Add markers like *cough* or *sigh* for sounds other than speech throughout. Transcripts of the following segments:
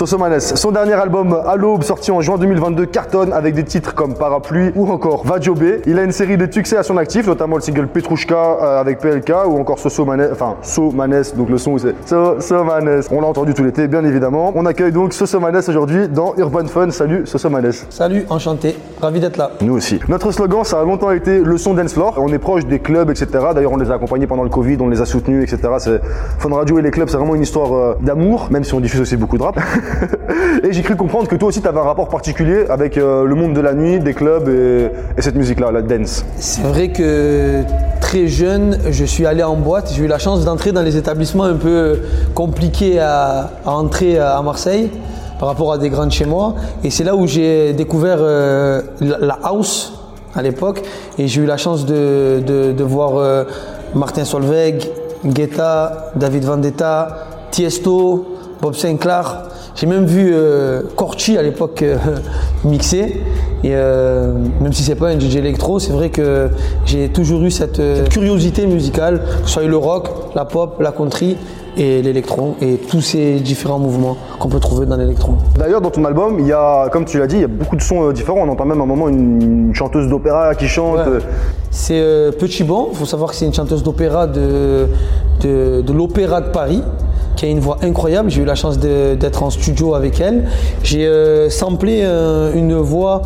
Sosomanes, son dernier album à l'aube sorti en juin 2022 cartonne avec des titres comme Parapluie ou encore Vajobé. Il a une série de succès à son actif, notamment le single Petrushka euh, avec PLK ou encore Sosomanes, enfin Somanes, donc le son c'est Sosomanes. On l'a entendu tout l'été, bien évidemment. On accueille donc Sosomanes aujourd'hui dans Urban Fun. Salut Sosomanes. Salut, enchanté, ravi d'être là. Nous aussi. Notre slogan, ça a longtemps été le son dance floor. On est proche des clubs, etc. D'ailleurs, on les a accompagnés pendant le Covid, on les a soutenus, etc. C'est Fun Radio et les clubs, c'est vraiment une histoire euh, d'amour, même si on diffuse aussi beaucoup de rap. *laughs* *laughs* et j'ai cru comprendre que toi aussi, tu avais un rapport particulier avec euh, le monde de la nuit, des clubs et, et cette musique-là, la dance. C'est vrai que très jeune, je suis allé en boîte. J'ai eu la chance d'entrer dans les établissements un peu compliqués à, entrer à Marseille par rapport à des grands de chez moi. Et c'est là où j'ai découvert euh, la house à l'époque. Et j'ai eu la chance de voir euh, Martin Solveig, Guetta, David Vendetta, Tiesto, Bob Sinclair. J'ai même vu euh, Corchi à l'époque euh, *laughs* mixer. Et euh, même si c'est pas un DJ électro, c'est vrai que j'ai toujours eu cette, euh, cette curiosité musicale, que ce soit le rock, la pop, la country et l'électro et tous ces différents mouvements qu'on peut trouver dans l'électro. D'ailleurs, dans ton album, il y a, comme tu l'as dit, il y a beaucoup de sons différents. On entend même à un moment une, une chanteuse d'opéra qui chante. Ouais. C'est euh, Petit Bon, il faut savoir que c'est une chanteuse d'opéra de, de, de l'Opéra de Paris, qui a une voix incroyable. J'ai eu la chance d'être en studio avec elle. J'ai euh, samplé euh, une voix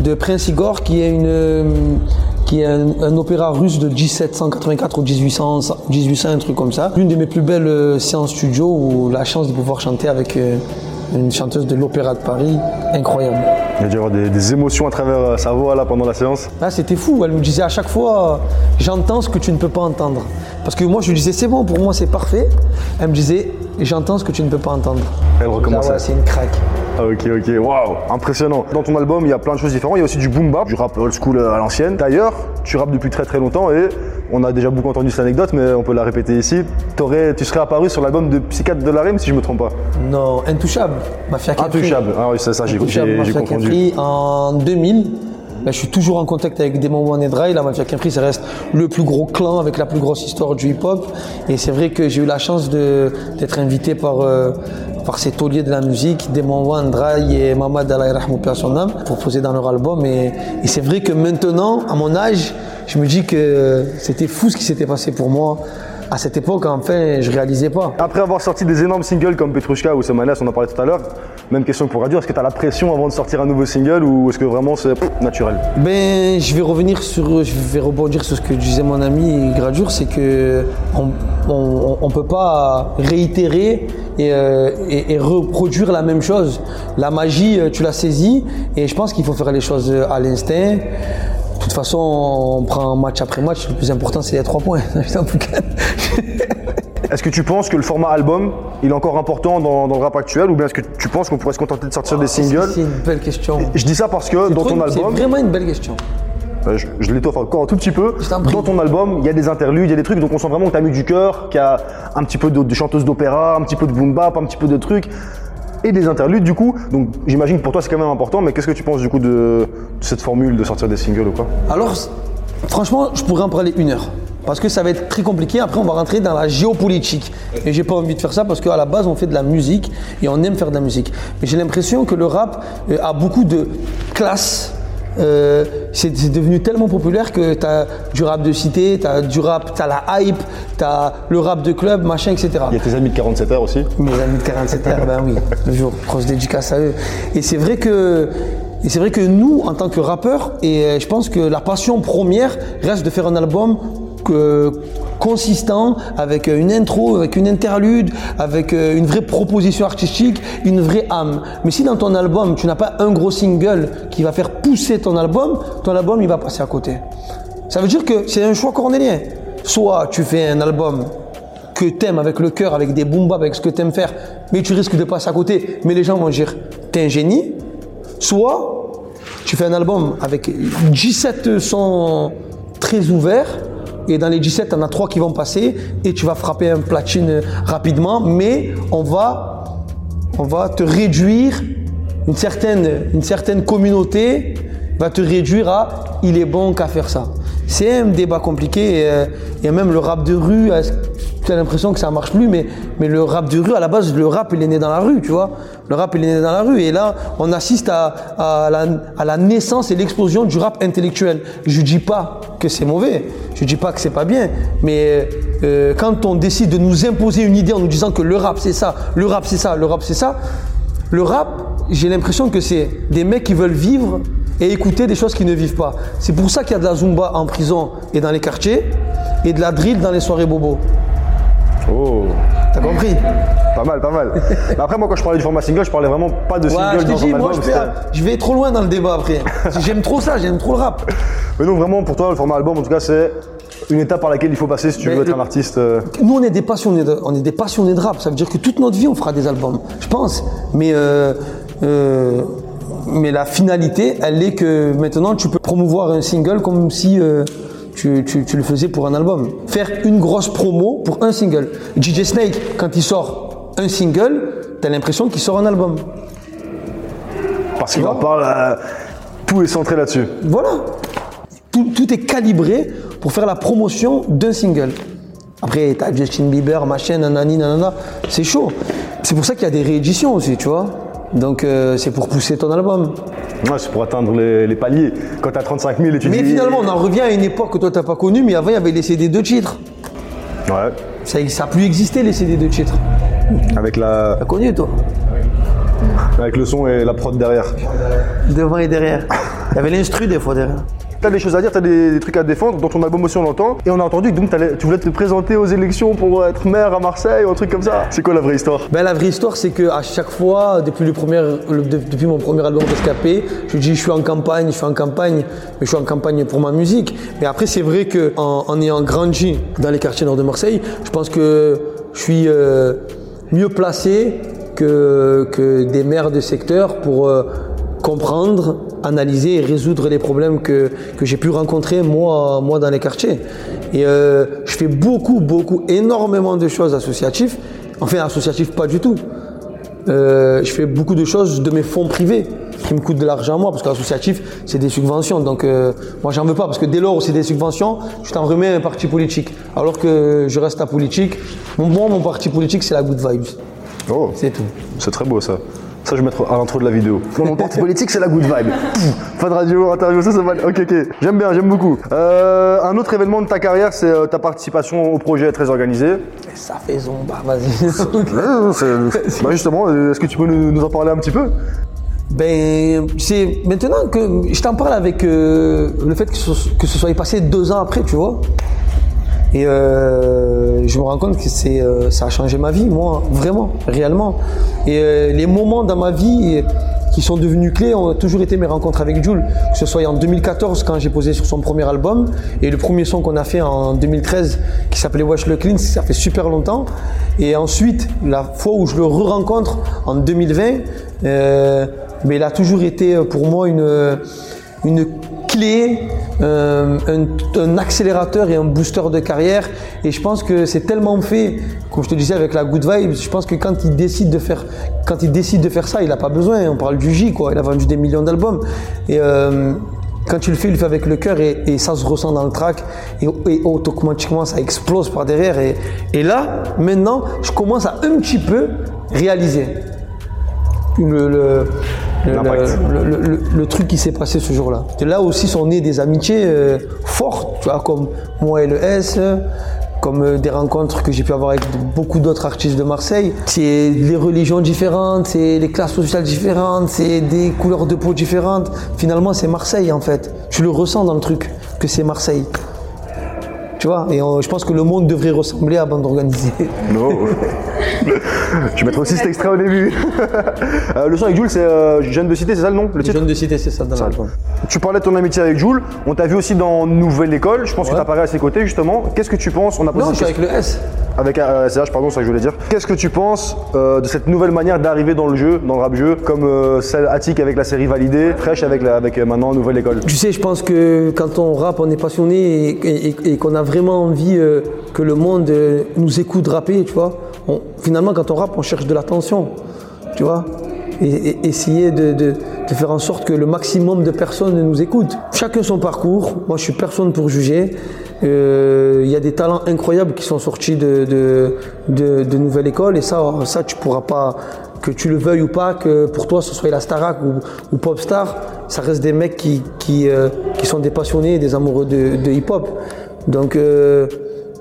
de Prince Igor, qui est, une, euh, qui est un, opéra russe de 1784 ou 1800, 1800, un truc comme ça. L'une de mes plus belles séances studio où la chance de pouvoir chanter avec une chanteuse de l'Opéra de Paris, incroyable. Il y a dû y avoir des, des émotions à travers euh, sa voix là pendant la séance. Ah, c'était fou. Elle me disait à chaque fois, j'entends ce que tu ne peux pas entendre. Parce que moi, je lui disais, c'est bon, pour moi, c'est parfait. Elle me disait, j'entends ce que tu ne peux pas entendre. Elle Ah recommençait. ouais, c'est une craque. Ah, ok, ok, waouh, impressionnant. Dans ton album, il y a plein de choses différentes. Il y a aussi du boom bap, du rap old school euh, à l'ancienne. D'ailleurs, tu rappes depuis très très longtemps et on a déjà beaucoup entendu cette anecdote, mais on peut la répéter ici. Tu serais apparu sur l'album de Psychiatre de la Rime, si je me trompe pas. Non, intouchable. Mafia Capri. Intouchable. Ah oui, c'est ça, j'ai confondu. En 2000. Là, je suis toujours en contact avec Demon One et Dry. La Mafia Capri, ça reste le plus gros clan avec la plus grosse histoire du hip-hop. Et c'est vrai que j'ai eu la chance d'être invité par, euh, par ces tauliers de la musique, One, Dry et Mamad Allah Rahmou Père son âme, pour poser dans leur album. Et c'est vrai que maintenant, à mon âge, je me dis que c'était fou ce qui s'était passé pour moi. À cette époque, enfin, je réalisais pas. Après avoir sorti des énormes singles comme Petrushka ou Semanas, on en parlait tout à l'heure, même question pour Radio, est-ce que tu as la pression avant de sortir un nouveau single ou est-ce que vraiment c'est naturel? Ben, je vais revenir sur, je vais rebondir sur ce que disait mon ami Gradure, c'est que on, on, on peut pas réitérer et, euh, et- et reproduire la même chose. La magie, euh, tu l'as saisie et je pense qu'il faut faire les choses à l'instinct. De toute façon, on prend match après match. Le plus important, c'est les trois points. *laughs* Est-ce que tu penses que le format album, il est encore important dans, dans le rap actuel ou bien est-ce que tu penses qu'on pourrait se contenter de sortir des singles C'est une belle question. Je dis ça parce que dans ton C'est album, vraiment une belle question. Euh, je, je l'étoffe encore un tout petit peu. Dans ton album, il y a des interludes, il y a des trucs, donc on sent vraiment que tu as mis du cœur, qu'il y a un petit peu de, de chanteuse d'opéra, un petit peu de boom bap, un petit peu de trucs, et des interludes du coup. Donc j'imagine que pour toi c'est quand même important, mais qu'est-ce que tu penses du coup de, de cette formule de sortir des singles ou quoi? Alors, franchement, je pourrais en parler une heure. Parce que ça va être très compliqué. Après, on va rentrer dans la géopolitique. Et j'ai pas envie de faire ça parce qu'à la base, on fait de la musique et on aime faire de la musique. Mais j'ai l'impression que le rap euh, a beaucoup de classe. Euh, c'est devenu tellement populaire que tu as du rap de cité, tu as du rap, tu as la hype, tu as le rap de club, machin, etc. Il y a tes amis de 47 heures aussi. Mes amis de 47 heures, ben oui, toujours, grosse dédicace à eux. Et c'est vrai que, et c'est vrai que nous, en tant que rappeurs, et euh, je pense que la passion première reste de faire un album que- consistant, avec euh, une intro, avec une interlude, avec euh, une vraie proposition artistique, une vraie âme. Mais si dans ton album, tu n'as pas un gros single qui va faire pousser ton album, ton album, il va passer à côté. Ça veut dire que c'est un choix cornélien. Soit tu fais un album que t'aimes avec le cœur, avec des boom avec ce que t'aimes faire, mais tu risques de passer à côté, mais les gens vont dire t'es un génie. Soit tu fais un album avec 17 sons très ouverts, et dans les 17, t'en as 3 qui vont passer, et tu vas frapper un platine rapidement, mais on va, on va te réduire une certaine, une certaine communauté va te réduire à il est bon qu'à faire ça. C'est un débat compliqué et, euh, et même le rap de rue, tu as l'impression que ça marche plus, mais, mais le rap de rue, à la base, le rap, il est né dans la rue, tu vois. Le rap, il est né dans la rue. Et là, on assiste à, à, la, naissance et l'explosion du rap intellectuel. Je dis pas que c'est mauvais, je dis pas que c'est pas bien, mais euh, quand on décide de nous imposer une idée en nous disant que le rap, c'est ça, le rap, c'est ça, le rap, c'est ça, le rap, j'ai l'impression que c'est des mecs qui veulent vivre et écouter des choses qu'ils ne vivent pas. C'est pour ça qu'il y a de la zumba en prison et dans les quartiers et de la drill dans les soirées bobo. Oh, T'as compris? Pas mal, pas mal. Mais après, moi, quand je parlais du format single, je parlais vraiment pas de Ouais, single je te dans dis, un moi album. je vais, c'était- je vais trop loin dans le débat après. *laughs* J'aime trop ça, j'aime trop le rap. Mais non, vraiment, pour toi, le format album, en tout cas, c'est une étape par laquelle il faut passer si tu Mais veux être un artiste. euh, Nous, on est des passionnés de, on est des passionnés de rap. Ça veut dire que toute notre vie, on fera des albums. Je pense. Mais, euh, euh, mais la finalité, elle est que maintenant, tu peux promouvoir un single comme si euh, tu, tu- tu le faisais pour un album. Faire une grosse promo pour un single. DJ Snake, quand il sort un single, t'as l'impression qu'il sort un album. Parce qu'il en parle, euh, tout est centré là-dessus. Voilà. Tout, tout est calibré pour faire la promotion d'un single. Après, t'as Justin Bieber, machin, nanani, nanana. C'est chaud. C'est pour ça qu'il y a des rééditions aussi, tu vois. Donc, euh, c'est pour pousser ton album. Ouais, c'est pour atteindre les, les paliers. Quand t'as 35 000 et tu Mais dis. finalement, on en revient à une époque que toi, t'as pas connue, mais avant, il y avait les CD de titres. Ouais. Ça n'a plus existé, les CD de titres. Avec, la, T'as connu, toi avec le son et la prod derrière. Devant et derrière. Il y avait l'instru, des fois, derrière. T'as des choses à dire, t'as des, des trucs à défendre. Dans ton album aussi, on l'entend. Et on a entendu que donc, tu voulais te présenter aux élections pour être maire à Marseille ou un truc comme ça. C'est quoi la vraie histoire? Ben, la vraie histoire, c'est que à chaque fois, depuis, le premier, depuis mon premier album Rescapé, je dis je suis en campagne, je suis en campagne, mais je suis en campagne pour ma musique. Mais après, c'est vrai que en, en ayant grandi dans les quartiers nord de Marseille, je pense que je suis euh, mieux placé que, que des maires de secteur pour euh, comprendre, analyser et résoudre les problèmes que, que j'ai pu rencontrer moi, moi dans les quartiers. Et euh, je fais beaucoup, beaucoup, énormément de choses associatives. Enfin, associatives pas du tout. Euh, je fais beaucoup de choses de mes fonds privés qui me coûtent de l'argent à moi parce qu'associatif c'est des subventions donc euh, moi j'en veux pas parce que dès lors où c'est des subventions je t'en remets à un parti politique alors que je reste à politique Mon- moi mon parti politique c'est la good vibes Oh, c'est tout c'est très beau ça. Ça, je vais mettre à l'intro de la vidéo. Dans mon parti politique, c'est la good vibe. Pff, Pas de radio, interview, ça, c'est mal. Ok, ok. J'aime bien, j'aime beaucoup. Euh, un autre événement de ta carrière, c'est euh, ta participation au projet très organisé. ça fait zomba vas-y *laughs* bah, justement, euh, est-ce que tu peux nous, nous en parler un petit peu? Ben, c'est maintenant que je t'en parle avec euh, le fait que ce, que ce soit passé deux ans après, tu vois. Et euh, je me rends compte que c'est, euh, ça a changé ma vie, moi, vraiment, réellement. Et euh, les moments dans ma vie qui sont devenus clés ont toujours été mes rencontres avec Jules. Que ce soit en 2014 quand j'ai posé sur son premier album et le premier son qu'on a fait en 2013 qui s'appelait Wash le Clean, ça fait super longtemps. Et ensuite, la fois où je le re-rencontre en 2020, euh, mais il a toujours été pour moi une, une clé, euh, un, accélérateur et un booster de carrière. Et je pense que c'est tellement fait, comme je te disais avec la good vibe, je pense que quand il décide de faire, quand il décide de faire ça, il n'a pas besoin. On parle du J, quoi. Il a vendu des millions d'albums. Et euh, quand tu le fais, il le fait avec le cœur et, ça se ressent dans le track et, automatiquement ça explose par derrière. Et, là, maintenant, je commence à un petit peu réaliser le, le, L'impact. le- le- le- le truc qui s'est passé ce jour-là. Là aussi sont nées des amitiés euh, fortes, tu vois, comme moi et le S, comme euh, des rencontres que j'ai pu avoir avec beaucoup d'autres artistes de Marseille. C'est des religions différentes, c'est des classes sociales différentes, c'est des couleurs de peau différentes. Finalement, c'est Marseille en fait. Tu le ressens dans le truc que c'est Marseille. Tu vois, et euh, je pense que le monde devrait ressembler à bande organisée. *laughs* Non. *laughs* je mettre aussi cet extrait au début. *laughs* Euh, le son avec Jules, c'est euh, de citer, c'est ça le nom Le titre Jeune de cité, c'est ça dans l'album. Tu parlais de ton amitié avec Jules. On t'a vu aussi dans Nouvelle École. Je pense que tu apparais à ses côtés justement. Qu'est-ce que tu penses On a Non, je suis avec le S. Avec euh, SCH, pardon, c'est ça que je voulais dire. Qu'est-ce que tu penses euh, de cette nouvelle manière d'arriver dans le jeu, dans le rap jeu, comme celle Attic avec la série validée, Fresh avec, la, avec maintenant Nouvelle École? Tu sais, je pense que quand on rappe, on est passionné et, et- et qu'on a vraiment envie euh, que le monde euh, nous écoute rapper, tu vois. Finalement, quand on rappe, on cherche de l'attention, tu vois. Et, essayer de, faire en sorte que le maximum de personnes nous écoutent. Chacun son parcours. Moi, je suis personne pour juger. Euh, Il y a des talents incroyables qui sont sortis de, de, de, nouvelle école et ça, ça tu pourras pas, que tu le veuilles ou pas, que pour toi ce soit la Starac ou, ou Popstar, ça reste des mecs qui, sont des passionnés des amoureux de hip-hop. Donc euh,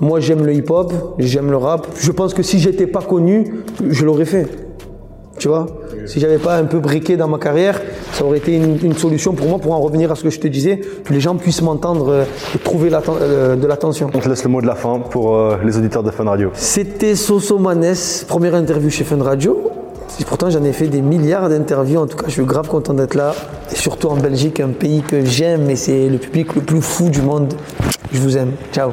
moi j'aime le hip-hop, j'aime le rap. Je pense que si j'étais pas connu, je l'aurais fait. Tu vois? Si j'avais pas un peu briqué dans ma carrière, ça aurait été une, une solution pour moi pour en revenir à ce que je te disais, que les gens puissent m'entendre euh, et trouver euh, de l'attention. On te laisse le mot de la fin pour euh, les auditeurs de Fun Radio. C'était Soso Manès, première interview chez Fun Radio. Pourtant, j'en ai fait des milliards d'interviews. En tout cas, je suis grave content d'être là. Et surtout en Belgique, un pays que j'aime et c'est le public le plus fou du monde. Je vous aime. Ciao.